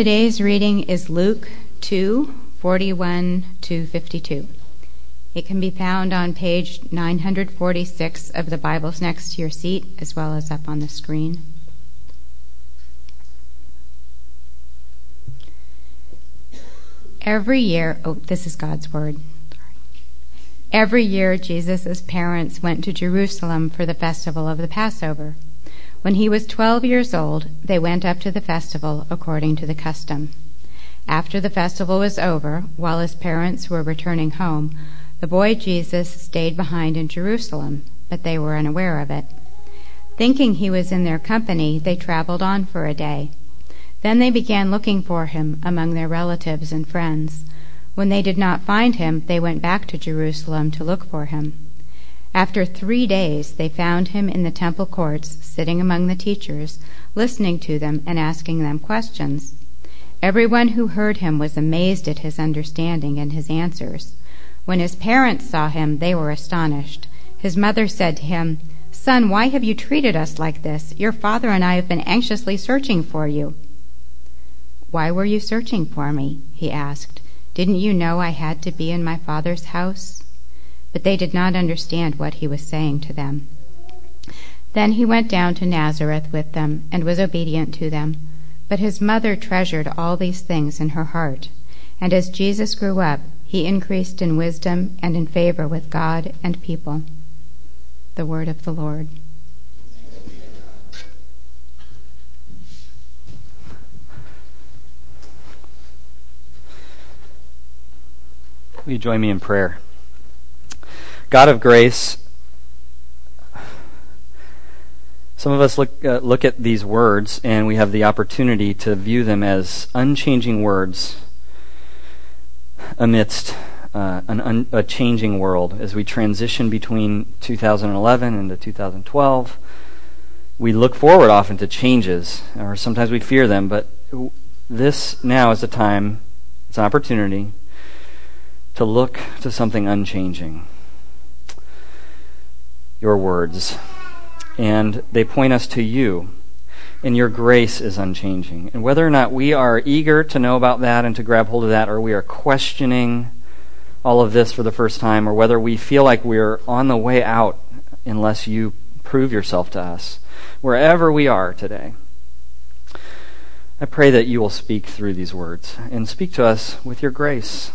Today's reading is Luke 2 41 to 52. It can be found on page 946 of the Bibles next to your seat, as well as up on the screen. Every year, oh, this is God's Word. Every year, Jesus' parents went to Jerusalem for the festival of the Passover. When he was twelve years old, they went up to the festival according to the custom. After the festival was over, while his parents were returning home, the boy Jesus stayed behind in Jerusalem, but they were unaware of it. Thinking he was in their company, they traveled on for a day. Then they began looking for him among their relatives and friends. When they did not find him, they went back to Jerusalem to look for him. After three days, they found him in the temple courts, sitting among the teachers, listening to them and asking them questions. Everyone who heard him was amazed at his understanding and his answers. When his parents saw him, they were astonished. His mother said to him, Son, why have you treated us like this? Your father and I have been anxiously searching for you. Why were you searching for me? he asked. Didn't you know I had to be in my father's house? But they did not understand what he was saying to them. Then he went down to Nazareth with them and was obedient to them. But his mother treasured all these things in her heart. And as Jesus grew up, he increased in wisdom and in favor with God and people. The word of the Lord. Will you join me in prayer? God of grace, some of us look, uh, look at these words and we have the opportunity to view them as unchanging words amidst uh, an un- a changing world as we transition between 2011 and 2012. We look forward often to changes, or sometimes we fear them, but this now is a time, it's an opportunity to look to something unchanging your words, and they point us to you. And your grace is unchanging. And whether or not we are eager to know about that and to grab hold of that, or we are questioning all of this for the first time, or whether we feel like we're on the way out unless you prove yourself to us, wherever we are today, I pray that you will speak through these words and speak to us with your grace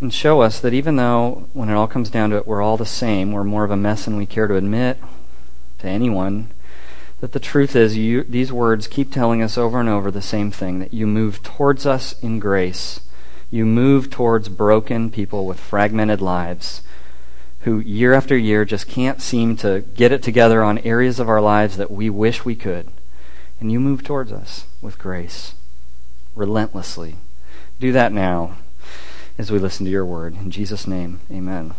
and show us that even though, when it all comes down to it, we're all the same, we're more of a mess than we care to admit to anyone, that the truth is you, these words keep telling us over and over the same thing that you move towards us in grace. You move towards broken people with fragmented lives who year after year just can't seem to get it together on areas of our lives that we wish we could. And you move towards us with grace, relentlessly. Do that now as we listen to your word. In Jesus' name, amen.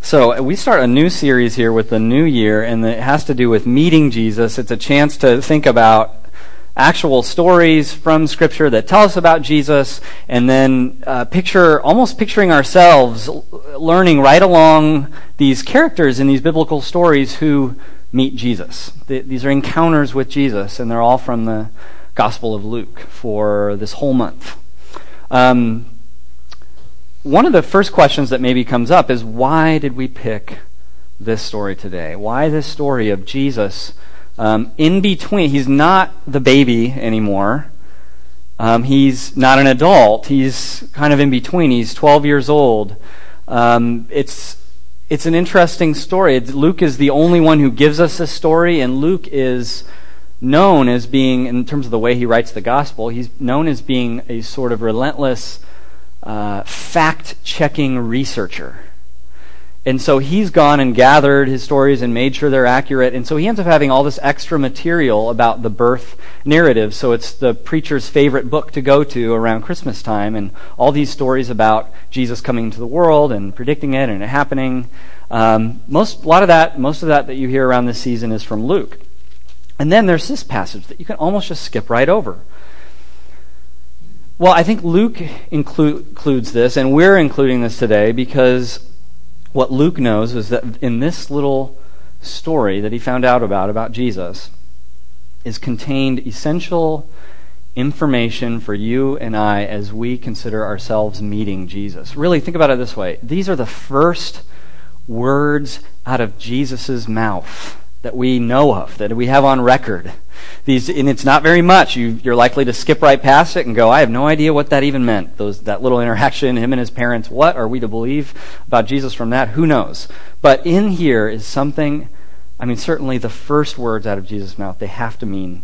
So, we start a new series here with the new year, and it has to do with meeting Jesus. It's a chance to think about actual stories from Scripture that tell us about Jesus, and then uh, picture, almost picturing ourselves learning right along these characters in these biblical stories who meet Jesus. These are encounters with Jesus, and they're all from the Gospel of Luke for this whole month. Um, one of the first questions that maybe comes up is why did we pick this story today? Why this story of Jesus um, in between? He's not the baby anymore. Um, he's not an adult. He's kind of in between. He's 12 years old. Um, it's it's an interesting story. Luke is the only one who gives us this story, and Luke is known as being, in terms of the way he writes the gospel, he's known as being a sort of relentless uh, fact checking researcher. And so he's gone and gathered his stories and made sure they're accurate. And so he ends up having all this extra material about the birth narrative. So it's the preacher's favorite book to go to around Christmas time. And all these stories about Jesus coming into the world and predicting it and it happening. Um, most, a lot of that, most of that that you hear around this season is from Luke. And then there's this passage that you can almost just skip right over. Well, I think Luke include, includes this, and we're including this today because what Luke knows is that in this little story that he found out about, about Jesus, is contained essential information for you and I as we consider ourselves meeting Jesus. Really, think about it this way these are the first words out of Jesus' mouth that we know of, that we have on record. These, and it's not very much. You, are likely to skip right past it and go, I have no idea what that even meant. Those, that little interaction, him and his parents, what are we to believe about Jesus from that? Who knows? But in here is something, I mean, certainly the first words out of Jesus' mouth, they have to mean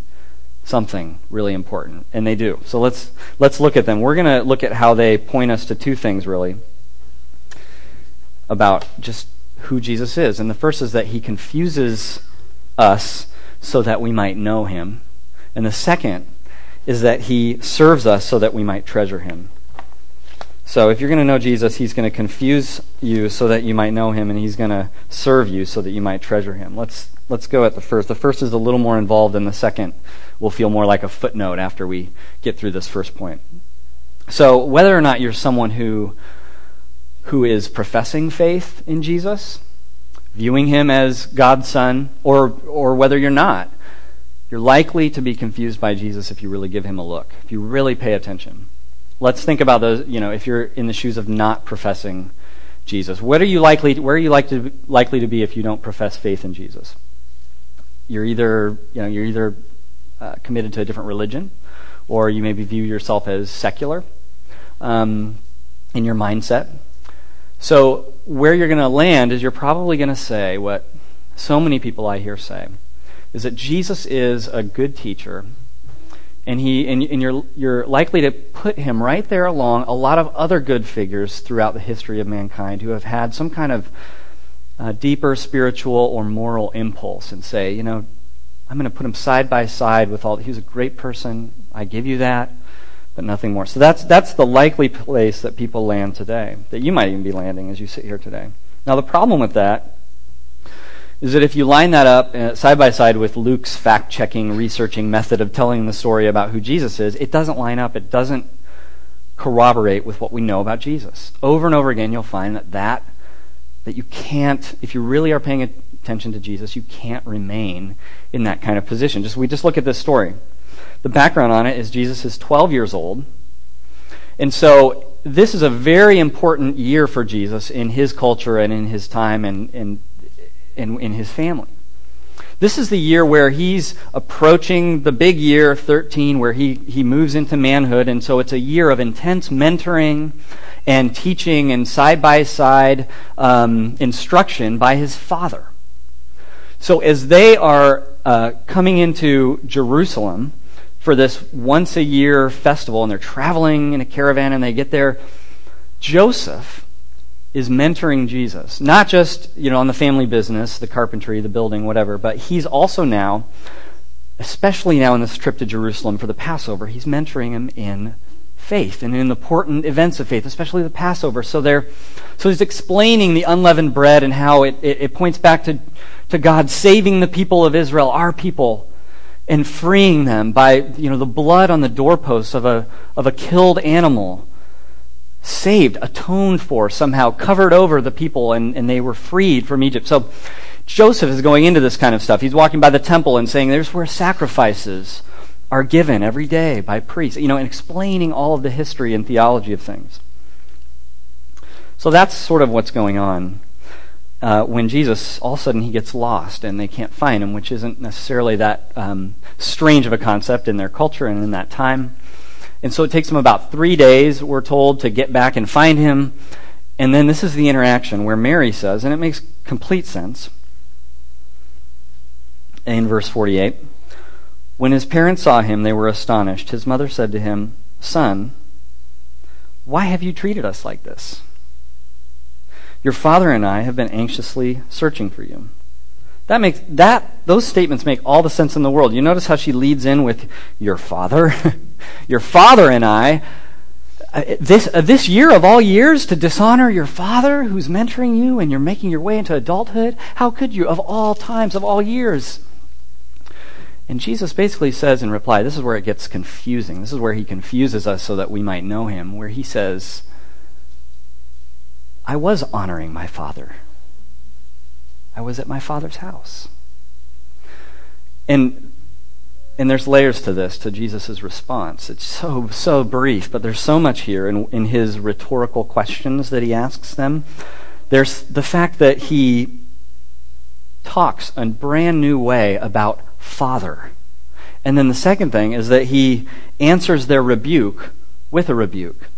something really important. And they do. So let's, let's look at them. We're going to look at how they point us to two things, really, about just who Jesus is. And the first is that he confuses us so that we might know him. And the second is that he serves us so that we might treasure him. So if you're going to know Jesus, he's going to confuse you so that you might know him, and he's going to serve you so that you might treasure him. Let's let's go at the first. The first is a little more involved, and the second will feel more like a footnote after we get through this first point. So whether or not you're someone who who is professing faith in Jesus, viewing him as God's son, or, or whether you're not. You're likely to be confused by Jesus if you really give him a look, if you really pay attention. Let's think about those, you know, if you're in the shoes of not professing Jesus. What are you likely to, where are you likely to, likely to be if you don't profess faith in Jesus? You're either, you know, you're either uh, committed to a different religion, or you maybe view yourself as secular um, in your mindset. So, where you're going to land is you're probably going to say what so many people I hear say is that Jesus is a good teacher, and, he, and, and you're, you're likely to put him right there along a lot of other good figures throughout the history of mankind who have had some kind of uh, deeper spiritual or moral impulse and say, you know, I'm going to put him side by side with all. He was a great person. I give you that but nothing more. So that's, that's the likely place that people land today, that you might even be landing as you sit here today. Now, the problem with that is that if you line that up uh, side by side with Luke's fact checking, researching method of telling the story about who Jesus is, it doesn't line up. It doesn't corroborate with what we know about Jesus. Over and over again, you'll find that that, that you can't, if you really are paying attention to Jesus, you can't remain in that kind of position. Just we just look at this story. The background on it is Jesus is 12 years old. And so this is a very important year for Jesus in his culture and in his time and in, in, in his family. This is the year where he's approaching the big year of 13, where he, he moves into manhood. And so it's a year of intense mentoring and teaching and side by side instruction by his father. So as they are uh, coming into Jerusalem, for this once a year festival, and they're traveling in a caravan and they get there. Joseph is mentoring Jesus, not just you know on the family business, the carpentry, the building, whatever, but he's also now, especially now in this trip to Jerusalem for the Passover, he's mentoring him in faith and in the important events of faith, especially the Passover. So they so he's explaining the unleavened bread and how it, it, it points back to, to God saving the people of Israel, our people, and freeing them by you know the blood on the doorposts of a of a killed animal saved atoned for somehow covered over the people and, and they were freed from egypt. So joseph is going into this kind of stuff. He's walking by the temple and saying there's where sacrifices are given every day by priests you know and explaining all of the history and theology of things. So that's sort of what's going on uh, when Jesus all of a sudden he gets lost and they can't find him, which isn't necessarily that um, strange of a concept in their culture and in that time. And so it takes them about three days, we're told, to get back and find him. And then this is the interaction where Mary says, and it makes complete sense in verse 48 When his parents saw him, they were astonished. His mother said to him, Son, why have you treated us like this? Your father and I have been anxiously searching for you. That makes that those statements make all the sense in the world. You notice how she leads in with your father, your father and I. Uh, this uh, this year of all years to dishonor your father who's mentoring you and you're making your way into adulthood. How could you of all times of all years? And Jesus basically says in reply, this is where it gets confusing. This is where he confuses us so that we might know him, where he says, I was honoring my father. I was at my father's house. And and there's layers to this, to Jesus' response. It's so, so brief, but there's so much here in, in his rhetorical questions that he asks them. There's the fact that he talks a brand new way about Father. And then the second thing is that he answers their rebuke with a rebuke.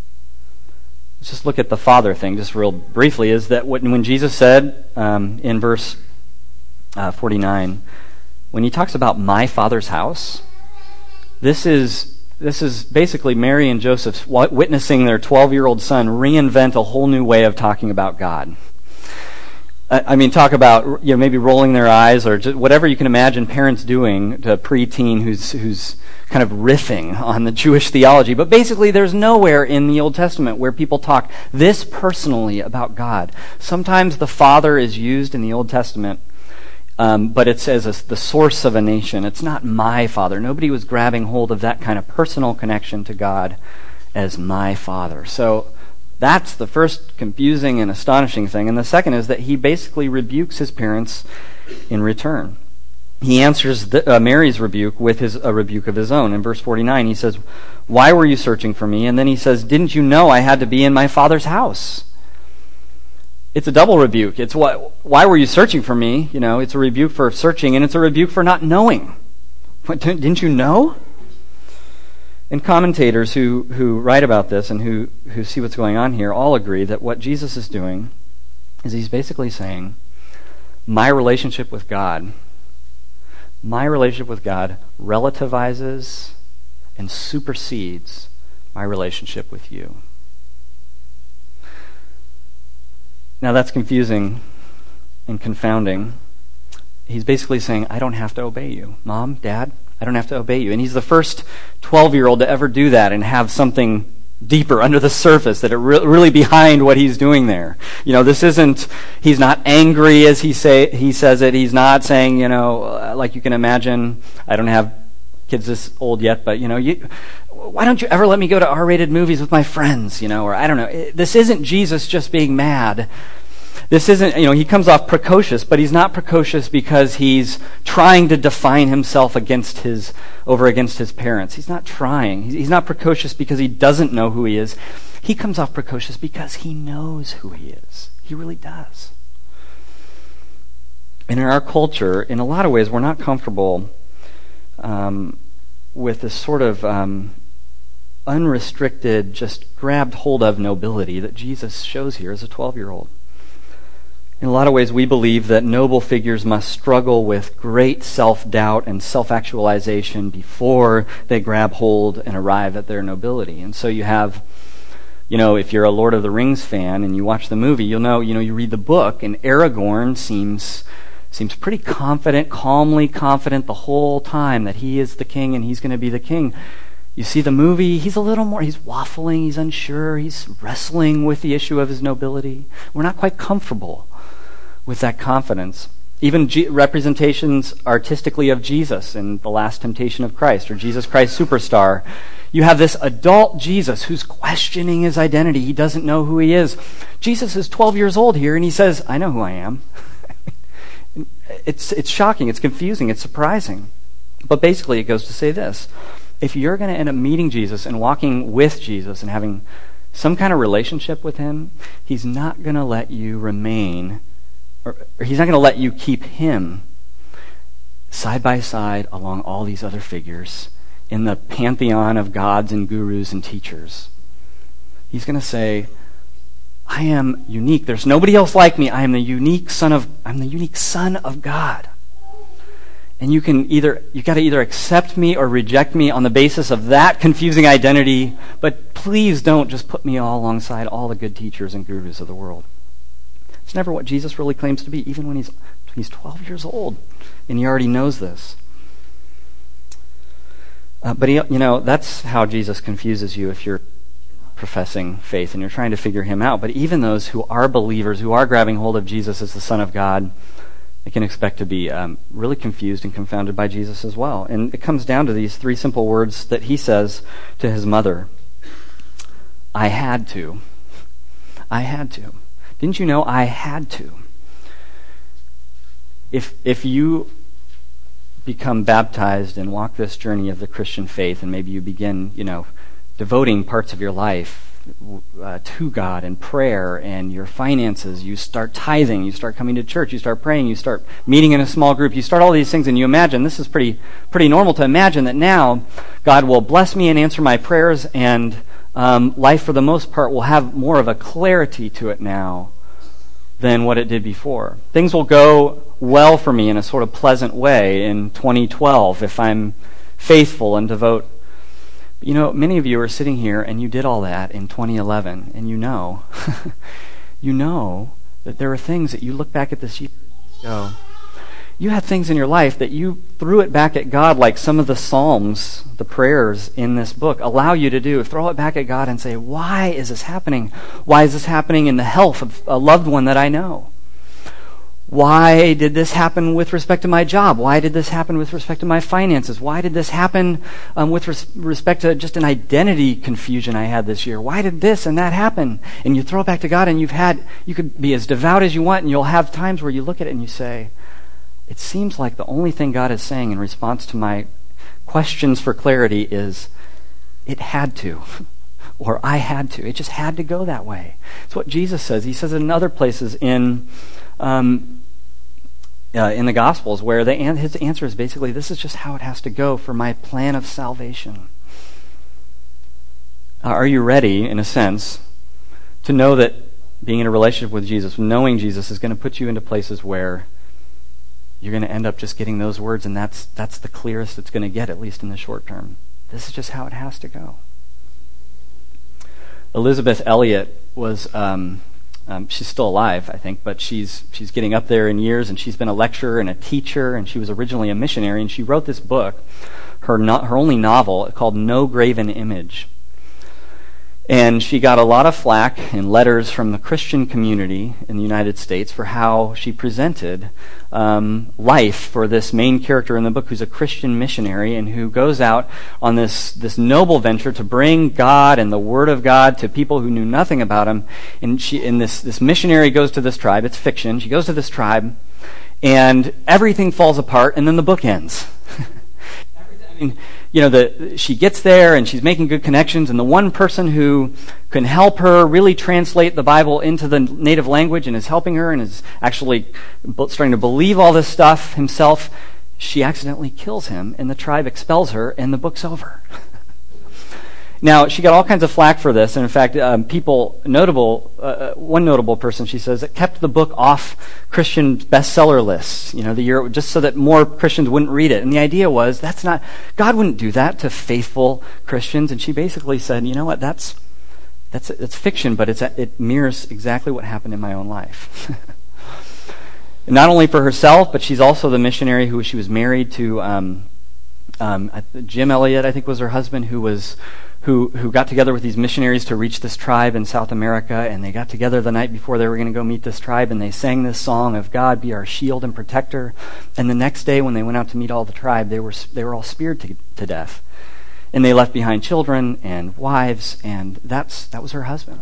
Let's just look at the Father thing, just real briefly. Is that when, Jesus said um, in verse uh, 49, when he talks about my father's house, this is this is basically Mary and Joseph witnessing their 12 year old son reinvent a whole new way of talking about God. I mean, talk about maybe rolling their eyes or whatever you can imagine parents doing to a preteen who's who's kind of riffing on the Jewish theology. But basically, there's nowhere in the Old Testament where people talk this personally about God. Sometimes the Father is used in the Old Testament um, but it says as the source of a nation. It's not my father. Nobody was grabbing hold of that kind of personal connection to God as my father. So that's the first confusing and astonishing thing. And the second is that he basically rebukes his parents in return. He answers the, uh, Mary's rebuke with his, a rebuke of his own. In verse 49, he says, Why were you searching for me? And then he says, Didn't you know I had to be in my father's house? it's a double rebuke. It's what, why were you searching for me? You know, it's a rebuke for searching, and it's a rebuke for not knowing. What, didn't you know? And commentators who, who write about this and who, who see what's going on here all agree that what Jesus is doing is he's basically saying, my relationship with God, my relationship with God relativizes and supersedes my relationship with you. Now that's confusing and confounding. He's basically saying, I don't have to obey you. Mom, Dad, I don't have to obey you. And he's the first 12 year old to ever do that and have something deeper under the surface that are re- really behind what he's doing there. You know, this isn't, he's not angry as he say, he says it. He's not saying, you know, uh, like you can imagine, I don't have kids this old yet, but you know, you, why don't you ever let me go to R-rated movies with my friends, you know, or I don't know. This isn't Jesus just being mad. This isn't, you know, he comes off precocious, but he's not precocious because he's trying to define himself against his, over against his parents. He's not trying. He's not precocious because he doesn't know who he is. He comes off precocious because he knows who he is. He really does. And in our culture, in a lot of ways, we're not comfortable um, with this sort of um, unrestricted, just grabbed hold of nobility that Jesus shows here as a 12 year old. In a lot of ways, we believe that noble figures must struggle with great self doubt and self actualization before they grab hold and arrive at their nobility. And so you have, you know, if you're a Lord of the Rings fan and you watch the movie, you'll know, you know, you read the book, and Aragorn seems seems pretty confident, calmly confident the whole time that he is the king and he's going to be the king. You see the movie, he's a little more, he's waffling, he's unsure, he's wrestling with the issue of his nobility. We're not quite comfortable with that confidence. Even G- representations artistically of Jesus in The Last Temptation of Christ or Jesus Christ Superstar, you have this adult Jesus who's questioning his identity. He doesn't know who he is. Jesus is 12 years old here and he says, I know who I am. it's, it's shocking, it's confusing, it's surprising. But basically, it goes to say this if you're going to end up meeting Jesus and walking with Jesus and having some kind of relationship with him, he's not going to let you remain, or, or he's not going to let you keep him side by side along all these other figures in the pantheon of gods and gurus and teachers. He's going to say, I am unique. There's nobody else like me. I am the unique son of I'm the unique son of God. And you can either you got to either accept me or reject me on the basis of that confusing identity, but please don't just put me all alongside all the good teachers and gurus of the world. It's never what Jesus really claims to be, even when he's he's 12 years old, and he already knows this. Uh, but he, you know that's how Jesus confuses you if you're professing faith and you're trying to figure him out. But even those who are believers, who are grabbing hold of Jesus as the Son of God, they can expect to be um, really confused and confounded by Jesus as well. And it comes down to these three simple words that he says to his mother I had to. I had to. Didn't you know I had to? if, if you become baptized and walk this journey of the Christian faith, and maybe you begin, you know, devoting parts of your life uh, to God and prayer and your finances. You start tithing. You start coming to church. You start praying. You start meeting in a small group. You start all these things, and you imagine this is pretty pretty normal to imagine that now God will bless me and answer my prayers, and um, life for the most part will have more of a clarity to it now than what it did before. Things will go well for me in a sort of pleasant way in 2012 if I'm faithful and devote you know, many of you are sitting here and you did all that in 2011, and you know, you know that there are things that you look back at this year go, you had things in your life that you threw it back at God like some of the Psalms, the prayers in this book allow you to do. Throw it back at God and say, Why is this happening? Why is this happening in the health of a loved one that I know? Why did this happen with respect to my job? Why did this happen with respect to my finances? Why did this happen um, with res- respect to just an identity confusion I had this year? Why did this and that happen? And you throw it back to God, and you've had, you could be as devout as you want, and you'll have times where you look at it and you say, It seems like the only thing God is saying in response to my questions for clarity is, It had to. or I had to. It just had to go that way. It's what Jesus says. He says in other places in. Um, uh, in the Gospels where the, his answer is basically this is just how it has to go for my plan of salvation. Uh, are you ready, in a sense, to know that being in a relationship with Jesus, knowing Jesus, is going to put you into places where you're going to end up just getting those words, and that's, that's the clearest it's going to get, at least in the short term. This is just how it has to go. Elisabeth Elliot was um, um, she's still alive, I think, but she's she's getting up there in years, and she's been a lecturer and a teacher, and she was originally a missionary, and she wrote this book, her no, her only novel called No Graven Image. And she got a lot of flack and letters from the Christian community in the United States for how she presented um, life for this main character in the book, who's a Christian missionary and who goes out on this, this noble venture to bring God and the Word of God to people who knew nothing about Him. And, she, and this, this missionary goes to this tribe. It's fiction. She goes to this tribe, and everything falls apart, and then the book ends. You know, the, she gets there and she's making good connections, and the one person who can help her really translate the Bible into the native language and is helping her and is actually starting to believe all this stuff himself, she accidentally kills him, and the tribe expels her, and the book's over. Now, she got all kinds of flack for this, and in fact, um, people, notable, uh, uh, one notable person, she says, that kept the book off Christian bestseller lists, you know, the year, just so that more Christians wouldn't read it. And the idea was, that's not, God wouldn't do that to faithful Christians. And she basically said, you know what, that's, that's, it's fiction, but it's, it mirrors exactly what happened in my own life. not only for herself, but she's also the missionary who she was married to, um, um, Jim Elliot, I think was her husband, who was who, who got together with these missionaries to reach this tribe in South America, and they got together the night before they were going to go meet this tribe, and they sang this song of God be our shield and protector. And the next day, when they went out to meet all the tribe, they were, they were all speared to, to death. And they left behind children and wives, and that's, that was her husband.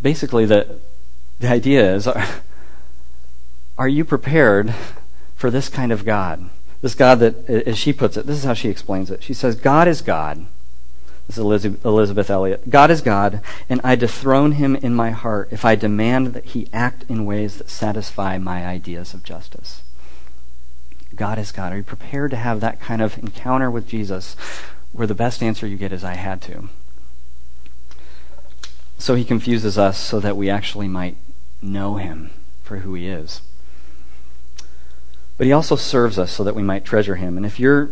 Basically, the, the idea is are, are you prepared for this kind of God? This God that, as she puts it, this is how she explains it. She says, God is God. This is Elisabeth Elliot. God is God, and I dethrone him in my heart if I demand that he act in ways that satisfy my ideas of justice. God is God. Are you prepared to have that kind of encounter with Jesus where the best answer you get is, I had to? So he confuses us so that we actually might know him for who he is. But he also serves us so that we might treasure him. And if you're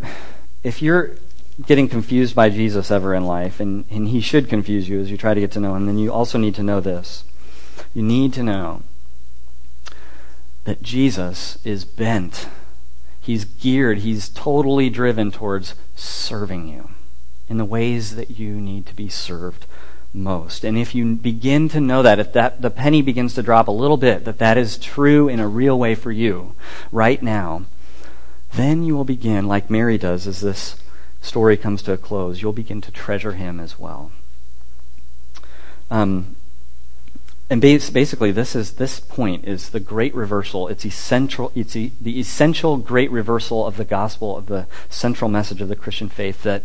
if you're getting confused by Jesus ever in life, and, and he should confuse you as you try to get to know him, then you also need to know this. You need to know that Jesus is bent. He's geared, he's totally driven towards serving you in the ways that you need to be served most. And if you begin to know that, if that the penny begins to drop a little bit, that that is true in a real way for you right now, then you will begin, like Mary does as this story comes to a close, you'll begin to treasure him as well. Um, and basically, this is this point is the great reversal. It's essential. It's the essential great reversal of the gospel of the central message of the Christian faith that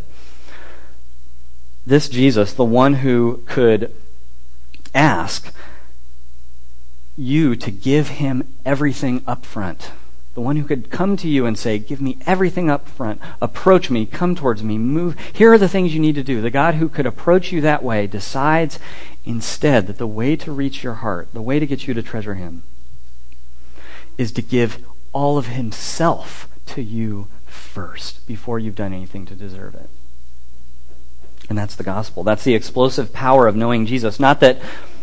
this Jesus, the one who could ask you to give him everything up front, the one who could come to you and say, Give me everything up front, approach me, come towards me, move. Here are the things you need to do. The God who could approach you that way decides instead that the way to reach your heart, the way to get you to treasure him, is to give all of himself to you first before you've done anything to deserve it. And that's the gospel. That's the explosive power of knowing Jesus. Not that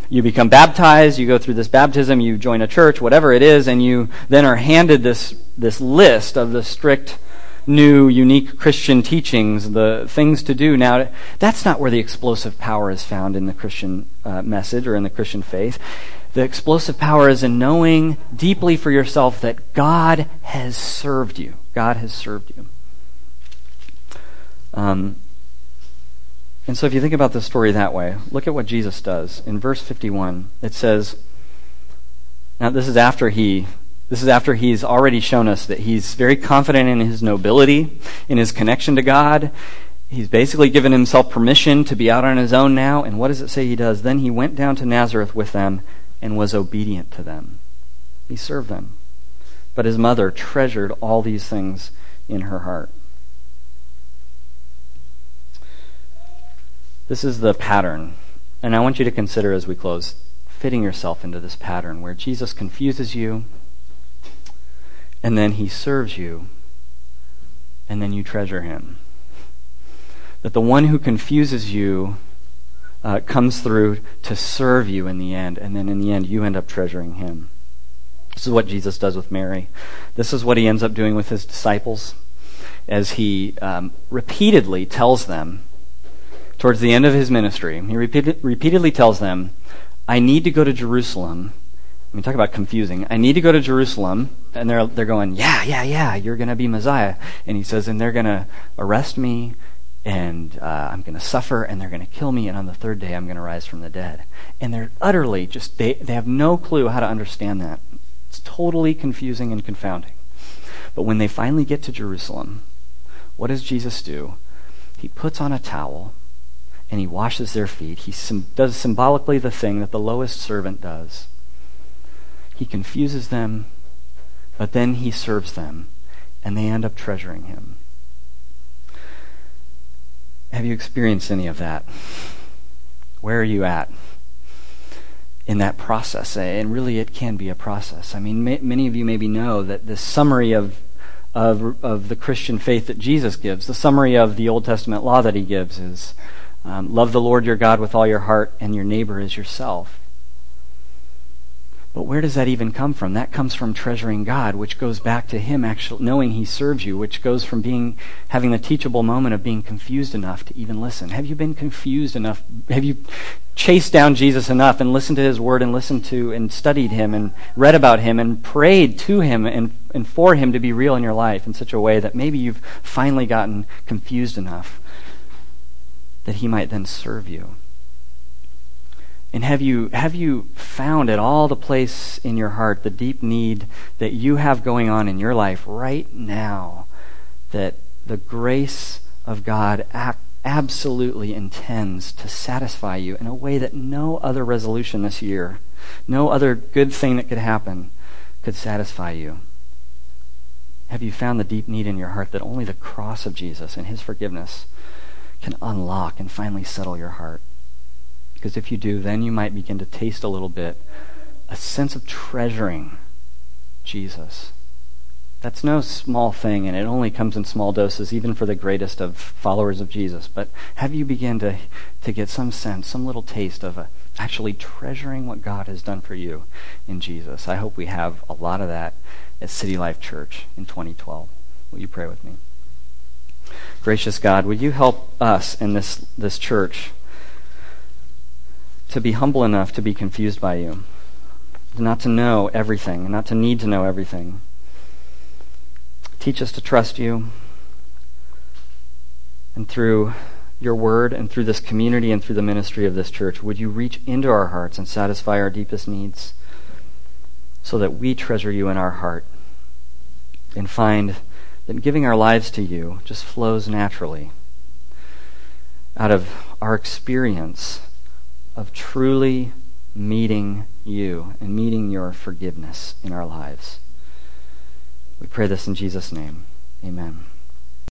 you become baptized, you go through this baptism, you join a church, whatever it is, and you then are handed this, this list of the strict, new, unique Christian teachings, the things to do. Now, that's not where the explosive power is found in the Christian uh, message or in the Christian faith. The explosive power is in knowing deeply for yourself that God has served you. God has served you. Um, and so if you think about the story that way, look at what Jesus does. In verse 51, it says, now this is after he this is after he's already shown us that he's very confident in his nobility, in his connection to God. He's basically given himself permission to be out on his own now. And what does it say he does? Then he went down to Nazareth with them and was obedient to them. He served them. But his mother treasured all these things in her heart. This is the pattern. And I want you to consider as we close fitting yourself into this pattern where Jesus confuses you, and then he serves you, and then you treasure him. That the one who confuses you uh, comes through to serve you in the end, and then in the end, you end up treasuring him. This is what Jesus does with Mary. This is what he ends up doing with his disciples as he um, repeatedly tells them towards the end of his ministry, he repeated, repeatedly tells them, I need to go to Jerusalem. I mean, talk about confusing. I need to go to Jerusalem. And they're, they're going, Yeah, yeah, yeah, you're going to be Messiah. And he says, And they're going to arrest me, and uh, I'm going to suffer, and they're going to kill me, and on the third day I'm going to rise from the dead. And they're utterly just, they, they have no clue how to understand that. It's totally confusing and confounding. But when they finally get to Jerusalem, what does Jesus do? He puts on a towel and he washes their feet. He sim- does symbolically the thing that the lowest servant does. He confuses them, but then he serves them, and they end up treasuring him. Have you experienced any of that? Where are you at in that process? And really, it can be a process. I mean, ma- many of you maybe know that the summary of of, of the Christian faith that Jesus gives, the summary of the Old Testament law that he gives is um, love the Lord your God with all your heart and your neighbor as yourself. But where does that even come from? That comes from treasuring God, which goes back to Him actually knowing He serves you, which goes from being having the teachable moment of being confused enough to even listen. Have you been confused enough? Have you chased down Jesus enough and listened to His Word and listened to and studied Him and read about Him and prayed to Him and, and for Him to be real in your life in such a way that maybe you've finally gotten confused enough that he might then serve you? And have you, have you found at all the place in your heart the deep need that you have going on in your life right now that the grace of God absolutely intends to satisfy you in a way that no other resolution this year, no other good thing that could happen could satisfy you? Have you found the deep need in your heart that only the cross of Jesus and his forgiveness can unlock and finally settle your heart. Because if you do, then you might begin to taste a little bit a sense of treasuring Jesus. That's no small thing, and it only comes in small doses, even for the greatest of followers of Jesus. But have you begin to, to get some sense, some little taste of a, actually treasuring what God has done for you in Jesus? I hope we have a lot of that at City Life Church in 2012. Will you pray with me? Gracious God, would you help us in this, this church to be humble enough to be confused by you, not to know everything, not to need to know everything. Teach us to trust you, and through your word and through this community and through the ministry of this church, would you reach into our hearts and satisfy our deepest needs so that we treasure you in our heart and find that giving our lives to you just flows naturally out of our experience of truly meeting you and meeting your forgiveness in our lives. We pray this in Jesus' name. Amen.